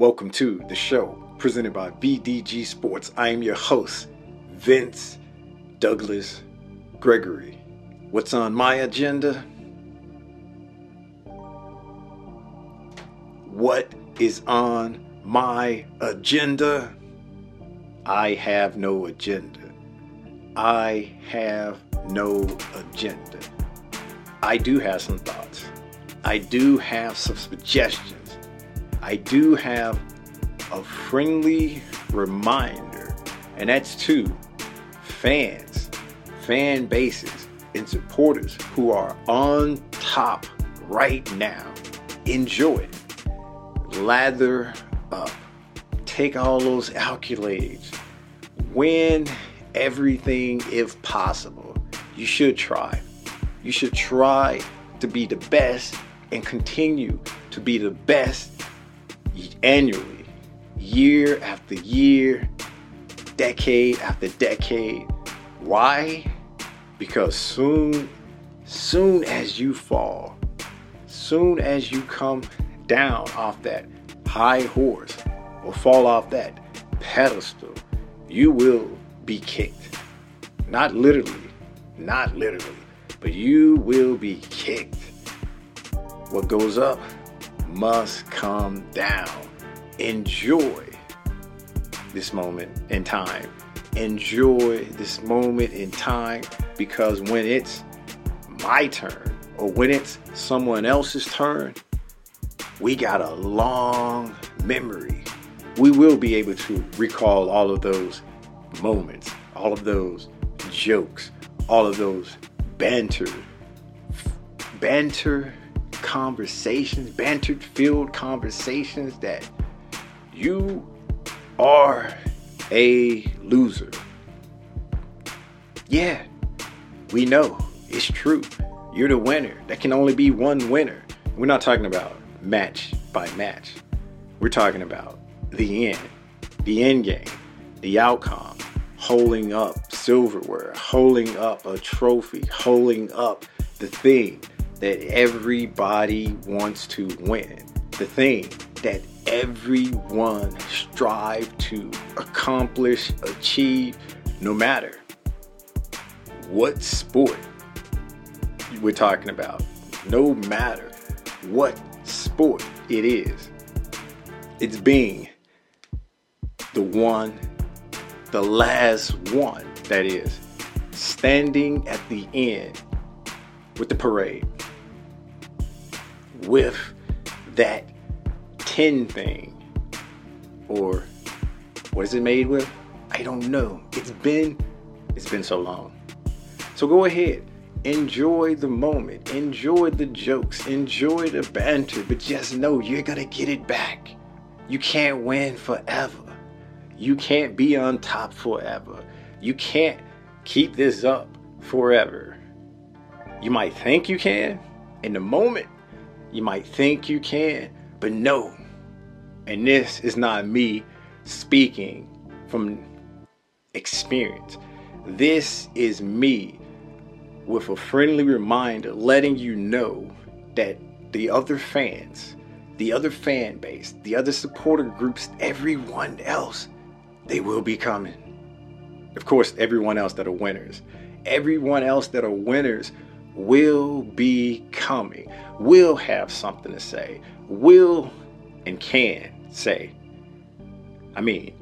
Welcome to the show presented by VDG Sports. I am your host, Vince Douglas Gregory. What's on my agenda? What is on my agenda? I have no agenda. I have no agenda. I do have some thoughts. I do have some suggestions. I do have a friendly reminder, and that's to fans, fan bases, and supporters who are on top right now. Enjoy it. Lather up. Take all those accolades. Win everything if possible. You should try. You should try to be the best and continue to be the best annually, year after year, decade after decade. Why? Because soon, soon as you fall, soon as you come down off that high horse or fall off that pedestal, you will be kicked. Not literally, not literally, but you will be kicked. What goes up must come down. Enjoy this moment in time. Enjoy this moment in time because when it's my turn or when it's someone else's turn, we got a long memory. We will be able to recall all of those moments, all of those jokes, all of those banter, banter conversations, banter filled conversations that you are a loser. Yeah, we know it's true. You're the winner. There can only be one winner. We're not talking about match by match. We're talking about the end, the end game, the outcome, holding up silverware, holding up a trophy, holding up the thing that everybody wants to win, the thing that everyone strive to accomplish, achieve, no matter what sport we're talking about, no matter what sport it is. It's being the one the last one, that is, standing at the end with the parade, with that tin thing, or what is it made with? I don't know. It's been it's been so long. So go ahead, enjoy the moment, enjoy the jokes, enjoy the banter, but just know you're gonna get it back. You can't win forever. You can't be on top forever. You can't keep this up forever. You might think you can in the moment. You might think you can, but no. And this is not me speaking from experience. This is me with a friendly reminder letting you know that the other fans, the other fan base, the other supporter groups, everyone else they will be coming. Of course, everyone else that are winners, everyone else that are winners will be coming, will have something to say, will and can say. I mean,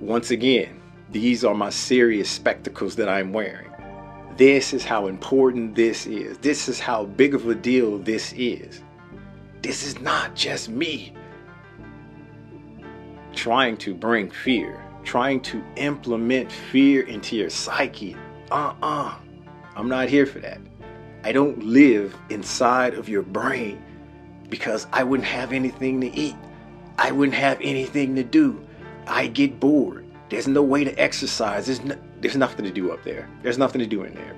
once again, these are my serious spectacles that I'm wearing. This is how important this is. This is how big of a deal this is. This is not just me trying to bring fear trying to implement fear into your psyche. Uh uh-uh. uh. i am not here for that. I don't live inside of your brain because I wouldn't have anything to eat. I wouldn't have anything to do. I get bored. There's no way to exercise. There's, no, there's nothing to do up there. There's nothing to do in there.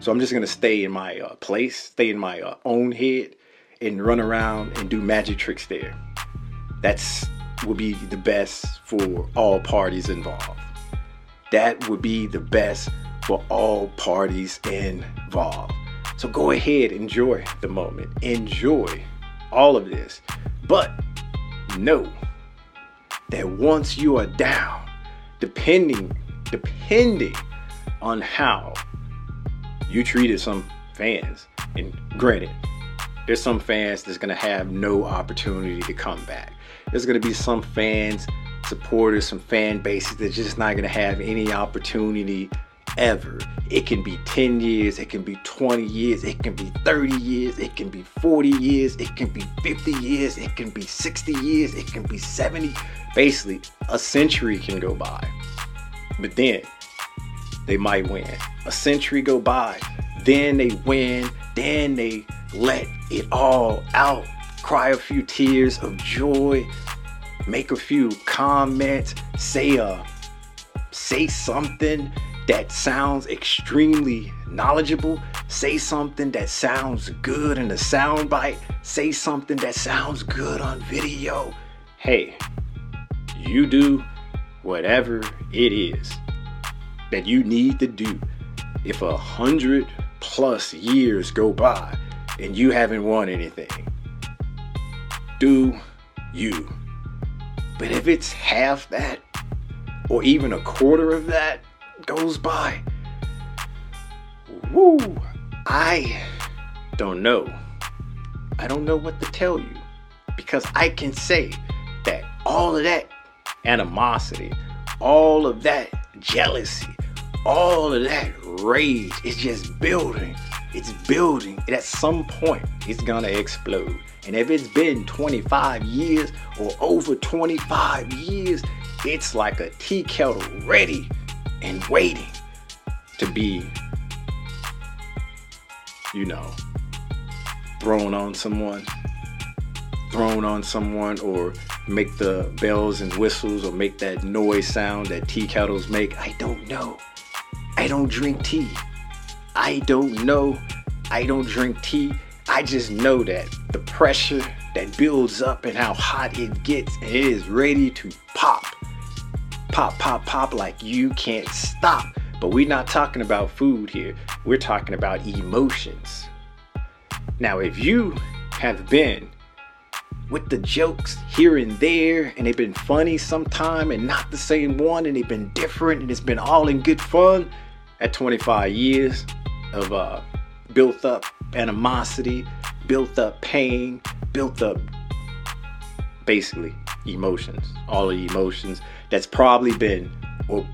So I'm just going to stay in my uh, place, stay in my uh, own head, and run around and do magic tricks there. That's would be the best for all parties involved. That would be the best for all parties involved. So go ahead, enjoy the moment, enjoy all of this. But know that once you are down, depending, depending on how you treated some fans, and granted, there's some fans that's gonna have no opportunity to come back. There's gonna be some fans, supporters, some fan bases that's just not gonna have any opportunity ever. It can be 10 years, it can be 20 years, it can be 30 years, it can be 40 years, it can be 50 years, it can be 60 years, it can be 70. Basically, a century can go by. But then they might win. A century go by, then they win, then they let it all out. Cry a few tears of joy, make a few comments, say a say something that sounds extremely knowledgeable, say something that sounds good in a soundbite, say something that sounds good on video. Hey, you do whatever it is that you need to do. If a hundred plus years go by and you haven't won anything, do you. But if it's half that, or even a quarter of that, goes by. Woo! I don't know. I don't know what to tell you because I can say that all of that animosity, all of that jealousy, all of that rage is just building. It's building. And at some point, it's gonna explode. And if it's been 25 years or over 25 years, it's like a tea kettle ready and waiting to be, you know, thrown on someone, thrown on someone, or make the bells and whistles or make that noise sound that tea kettles make. I don't know. I don't drink tea. I don't know. I don't drink tea. I just know that the pressure that builds up and how hot it gets, and it is ready to pop pop, pop, pop like you can't stop. But we're not talking about food here, we're talking about emotions. Now, if you have been with the jokes here and there, and they've been funny sometime and not the same one, and they've been different, and it's been all in good fun at 25 years of uh, built up animosity, built up pain, built up basically emotions, all the emotions that's probably been or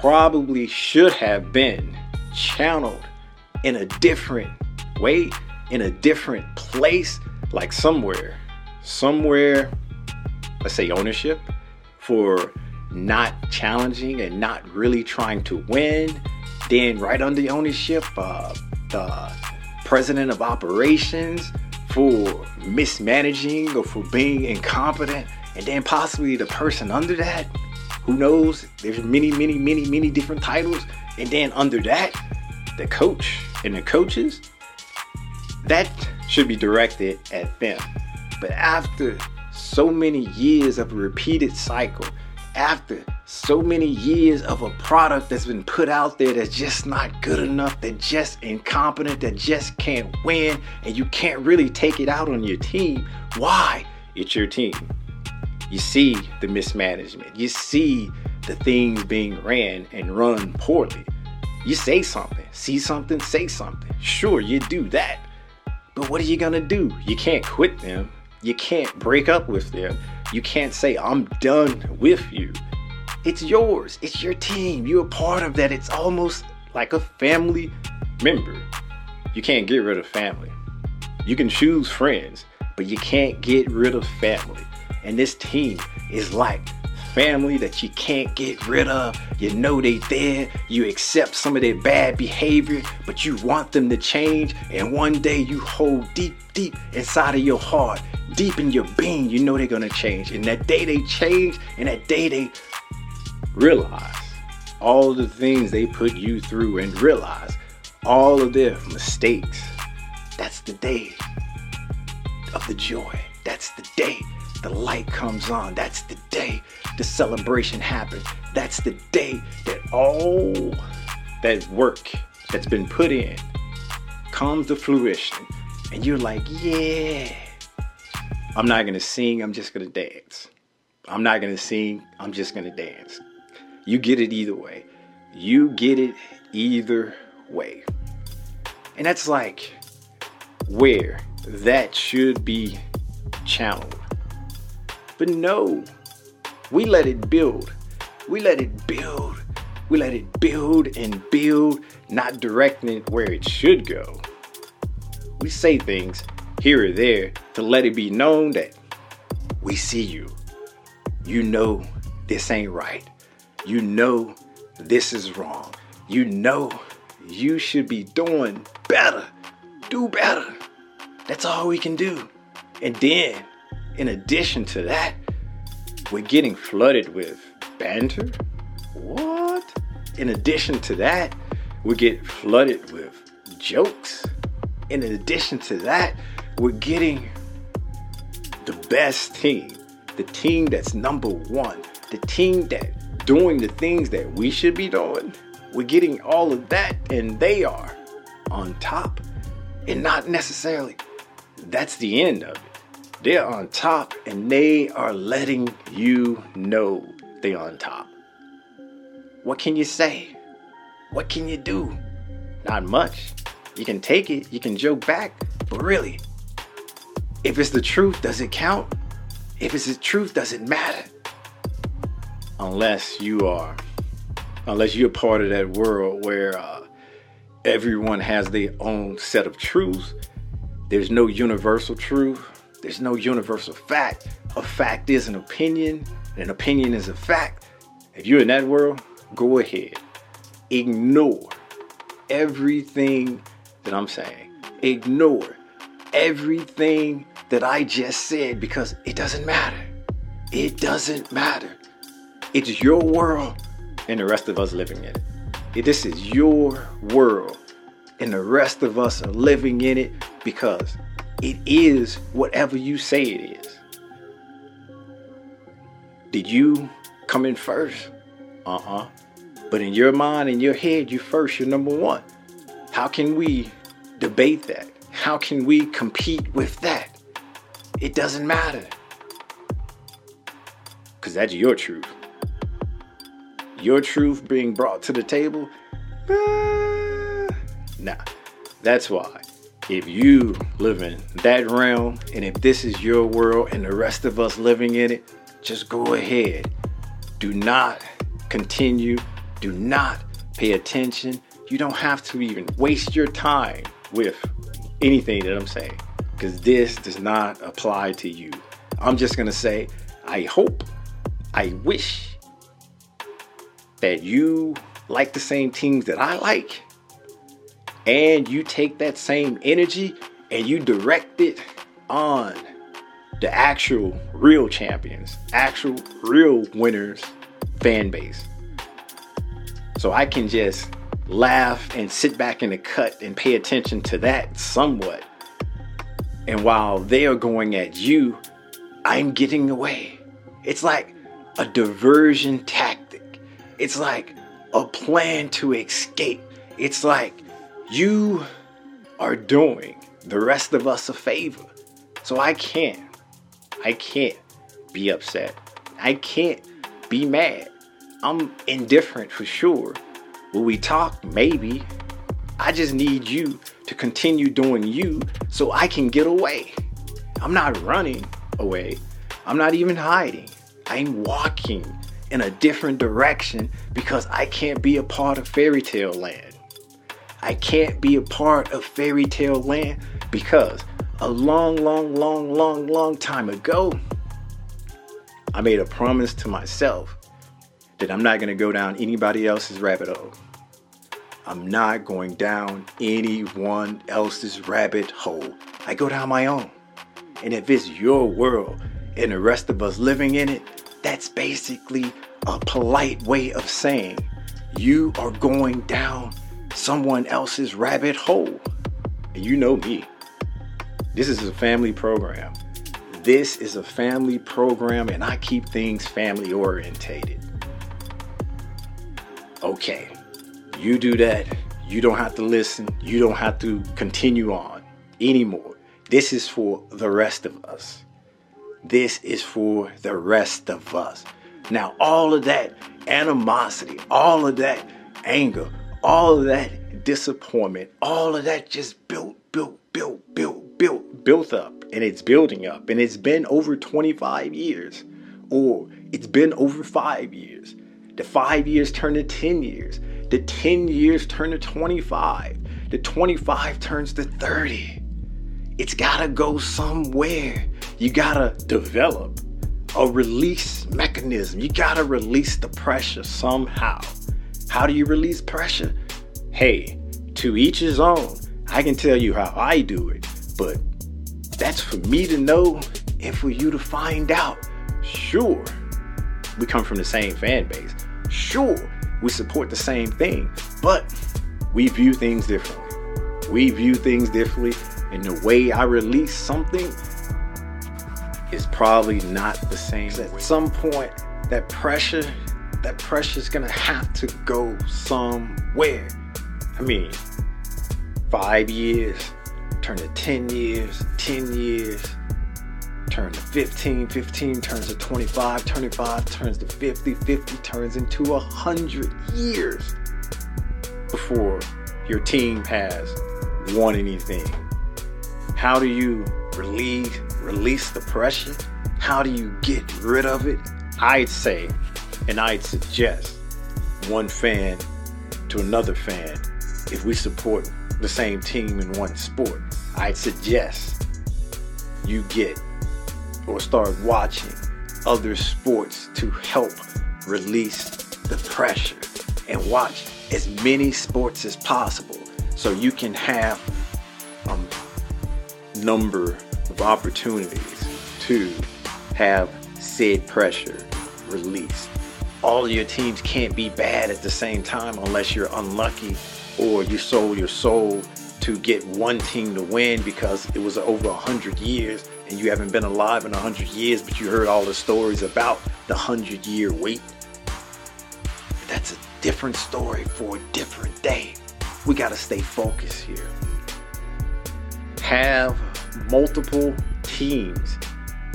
probably should have been channeled in a different way, in a different place, like somewhere, somewhere, let's say ownership for not challenging and not really trying to win. Then, right under ownership, uh, the president of operations for mismanaging or for being incompetent and then possibly the person under that who knows there's many many many many different titles and then under that the coach and the coaches that should be directed at them but after so many years of a repeated cycle after so many years of a product that's been put out there that's just not good enough, that just incompetent, that just can't win, and you can't really take it out on your team. Why? It's your team. You see the mismanagement. You see the things being ran and run poorly. You say something, see something, say something. Sure, you do that. But what are you gonna do? You can't quit them. You can't break up with them. You can't say, I'm done with you. It's yours, it's your team. You're a part of that. It's almost like a family member. You can't get rid of family. You can choose friends, but you can't get rid of family. And this team is like family that you can't get rid of. You know they there. You accept some of their bad behavior, but you want them to change. And one day you hold deep, deep inside of your heart, deep in your being, you know they're gonna change. And that day they change, and that day they realize all the things they put you through and realize all of their mistakes. That's the day of the joy. That's the day the light comes on. That's the day the celebration happens. That's the day that all that work that's been put in comes to fruition. And you're like, yeah, I'm not to sing, I'm just to dance. I'm not to sing. I'm just to dance. You get it either way. You get it either way. And that's like where that should be channeled. But no, we let it build. We let it build. We let it build and build, not directing it where it should go. We say things here or there to let it be known that we see you. You know this ain't right. You know this is wrong. You know you should be doing better. Do better. That's all we can do. And then, in addition to that, we're getting flooded with banter. What? In addition to that, we get flooded with jokes. In addition to that, we're getting the best team, the team that's number one, the team that doing the things that we should be doing. We're getting all of that, and they are on top. And not necessarily that's the end of it. They're on top and they are letting you know they're on top. What can you say? What can you do? Not much. You can take it, you can joke back, but really, if it's the truth, does it count? If it's the truth, does it matter? Unless you are, unless you're part of that world where uh, everyone has their own set of truths. There's no universal truth. There's no universal fact. A fact is an opinion, an opinion is a fact. If you're in that world, go ahead. Ignore everything that I'm saying. Ignore everything that I just said because it doesn't matter. It doesn't matter. It's your world and the rest of us living in it. This is your world and the rest of us are living in it because it is whatever you say it is. Did you come in first? Uh uh-uh. uh But in your mind, in your head, you first, you're number one. How can we debate that? How can we compete with that? It doesn't matter. Because that's your truth. Your truth being brought to the table. Uh, nah, that's why. If you live in that realm, and if this is your world and the rest of us living in it, just go ahead. Do not continue. Do not pay attention. You don't have to even waste your time with anything that I'm saying because this does not apply to you. I'm just going to say, I hope, I wish that you like the same teams that I like and you take that same energy and you direct it on the actual real champions, actual real winners fan base. So I can just laugh and sit back in the cut and pay attention to that somewhat. And while they are going at you, I'm getting away. It's like a diversion tactic. It's like a plan to escape. It's like you are doing the rest of us a favor. So I can't, I can't be upset. I can't be mad. I'm indifferent for sure. Will we talk? Maybe. I just need you to continue doing you so I can get away. I'm not running away. I'm not even hiding. I'm walking in a different direction because I can't be a part of fairy tale land. I can't be a part of fairy tale land because a long, long, long, long, long time ago, I made a promise to myself that I'm not going to go down anybody else's rabbit hole. I'm not going down anyone else's rabbit hole. I go down my own. And if it's your world and the rest of us living in it, that's basically a polite way of saying you are going down someone else's rabbit hole. And you know me. This is a family program. This is a family program, and I keep things family orientated. Okay, you do that. You don't have to listen. You don't have to continue on anymore. This is for the rest of us. This is for the rest of us. Now, all of that animosity, all of that anger, all of that disappointment, all of that just built, built, built, built, built, built up, and it's building up, and it's been over 25 years, or it's been over five years. The five years turn to 10 years. The 10 years turn to 25. The 25 turns to 30. It's gotta go somewhere. You gotta develop a release mechanism. You gotta release the pressure somehow. How do you release pressure? Hey, to each his own. I can tell you how I do it, but that's for me to know and for you to find out. Sure, we come from the same fan base. Sure, we support the same thing, but we view things differently. We view things differently, and the way I release something is probably not the same. At some point, that pressure, that pressure is gonna have to go somewhere. I mean, five years turn to 10 years, 10 years turn to 15, 15 turns to 25, 25 turns to 50, 50 turns into 100 years before your team has won anything. How do you relieve, release the pressure? How do you get rid of it? I'd say, and I'd suggest, one fan to another fan, if we support the same team in one sport, I'd suggest you get or start watching other sports to help release the pressure and watch as many sports as possible so you can have a um, number of opportunities to have said pressure released. All of your teams can't be bad at the same time unless you're unlucky or you sold your soul to get one team to win because it was over 100 years and you haven't been alive in 100 years, but you heard all the stories about the 100 year wait. That's a different story for a different day. We got to stay focused here. Have multiple teams,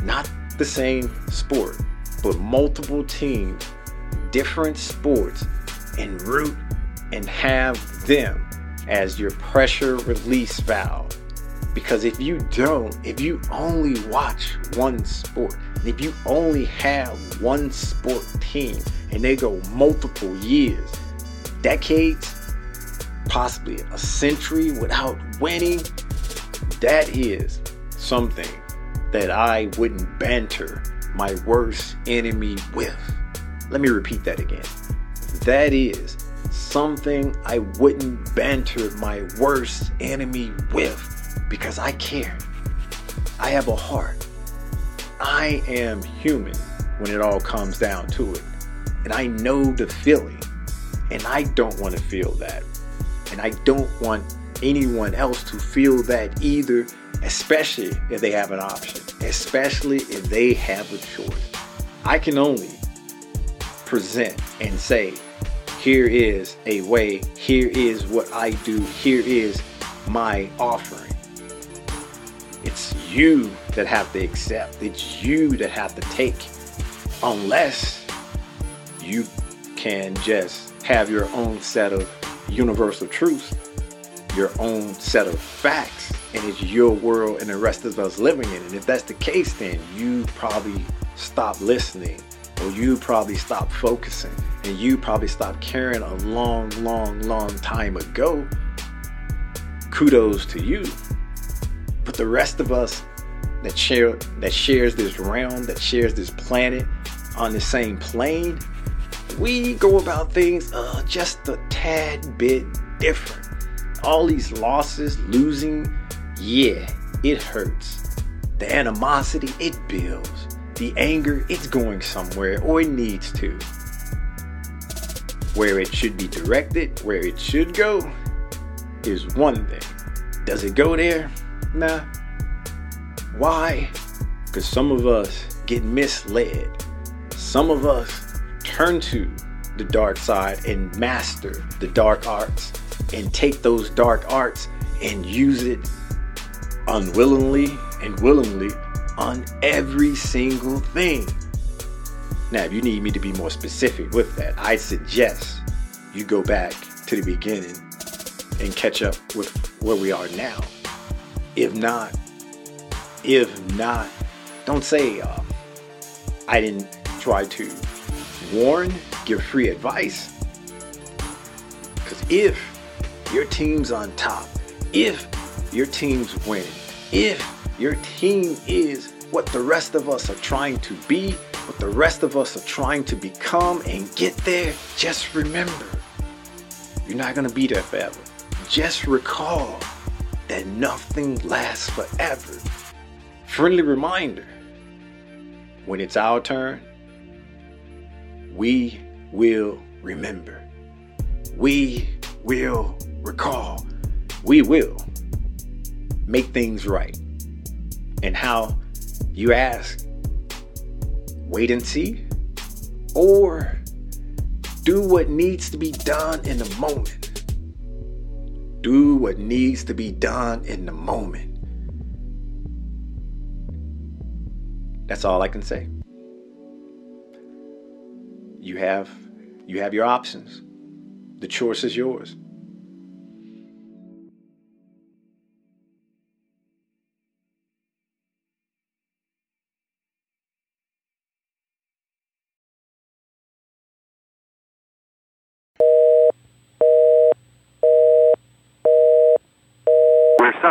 not the same sport, but multiple teams, different sports, and root and have them as your pressure release valve. Because if you don't, if you only watch one sport, if you only have one sport team and they go multiple years, decades, possibly a century without winning, that is something that I wouldn't banter my worst enemy with. Let me repeat that again. That is something I wouldn't banter my worst enemy with because I care. I have a heart. I am human when it all comes down to it. And I know the feeling. And I don't want to feel that. And I don't want anyone else to feel that either, especially if they have an option, especially if they have a choice. I can only present and say, here is a way, here is what I do, here is my offering. It's you that have to accept, it's you that have to take, unless you can just have your own set of universal truths, your own set of facts, and it's your world and the rest of us living in it. And if that's the case, then you probably stop listening or you probably stopped focusing and you probably stopped caring a long, long, long time ago. Kudos to you. But the rest of us that share that shares this realm, that shares this planet on the same plane, we go about things uh, just a tad bit different. All these losses, losing, yeah, it hurts. The animosity, it builds. The anger, it's going somewhere, or it needs to. Where it should be directed, where it should go, is one thing. Does it go there? Nah. Why? Because some of us get misled. Some of us turn to the dark side and master the dark arts and take those dark arts and use it unwillingly and willingly on every single thing. Now, if you need me to be more specific with that, I suggest you go back to the beginning and catch up with where we are now. If not, if not, don't say uh, I didn't try to warn, give free advice. Because if your team's on top, if your team's winning, if your team is what the rest of us are trying to be, what the rest of us are trying to become and get there, just remember, you're not going to be there forever. Just recall that nothing lasts forever. Friendly reminder when it's our turn, we will remember. We will recall. We will make things right. And how you ask, wait and see, or do what needs to be done in the moment. Do what needs to be done in the moment. That's all I can say. You have you have your options. The choice is yours.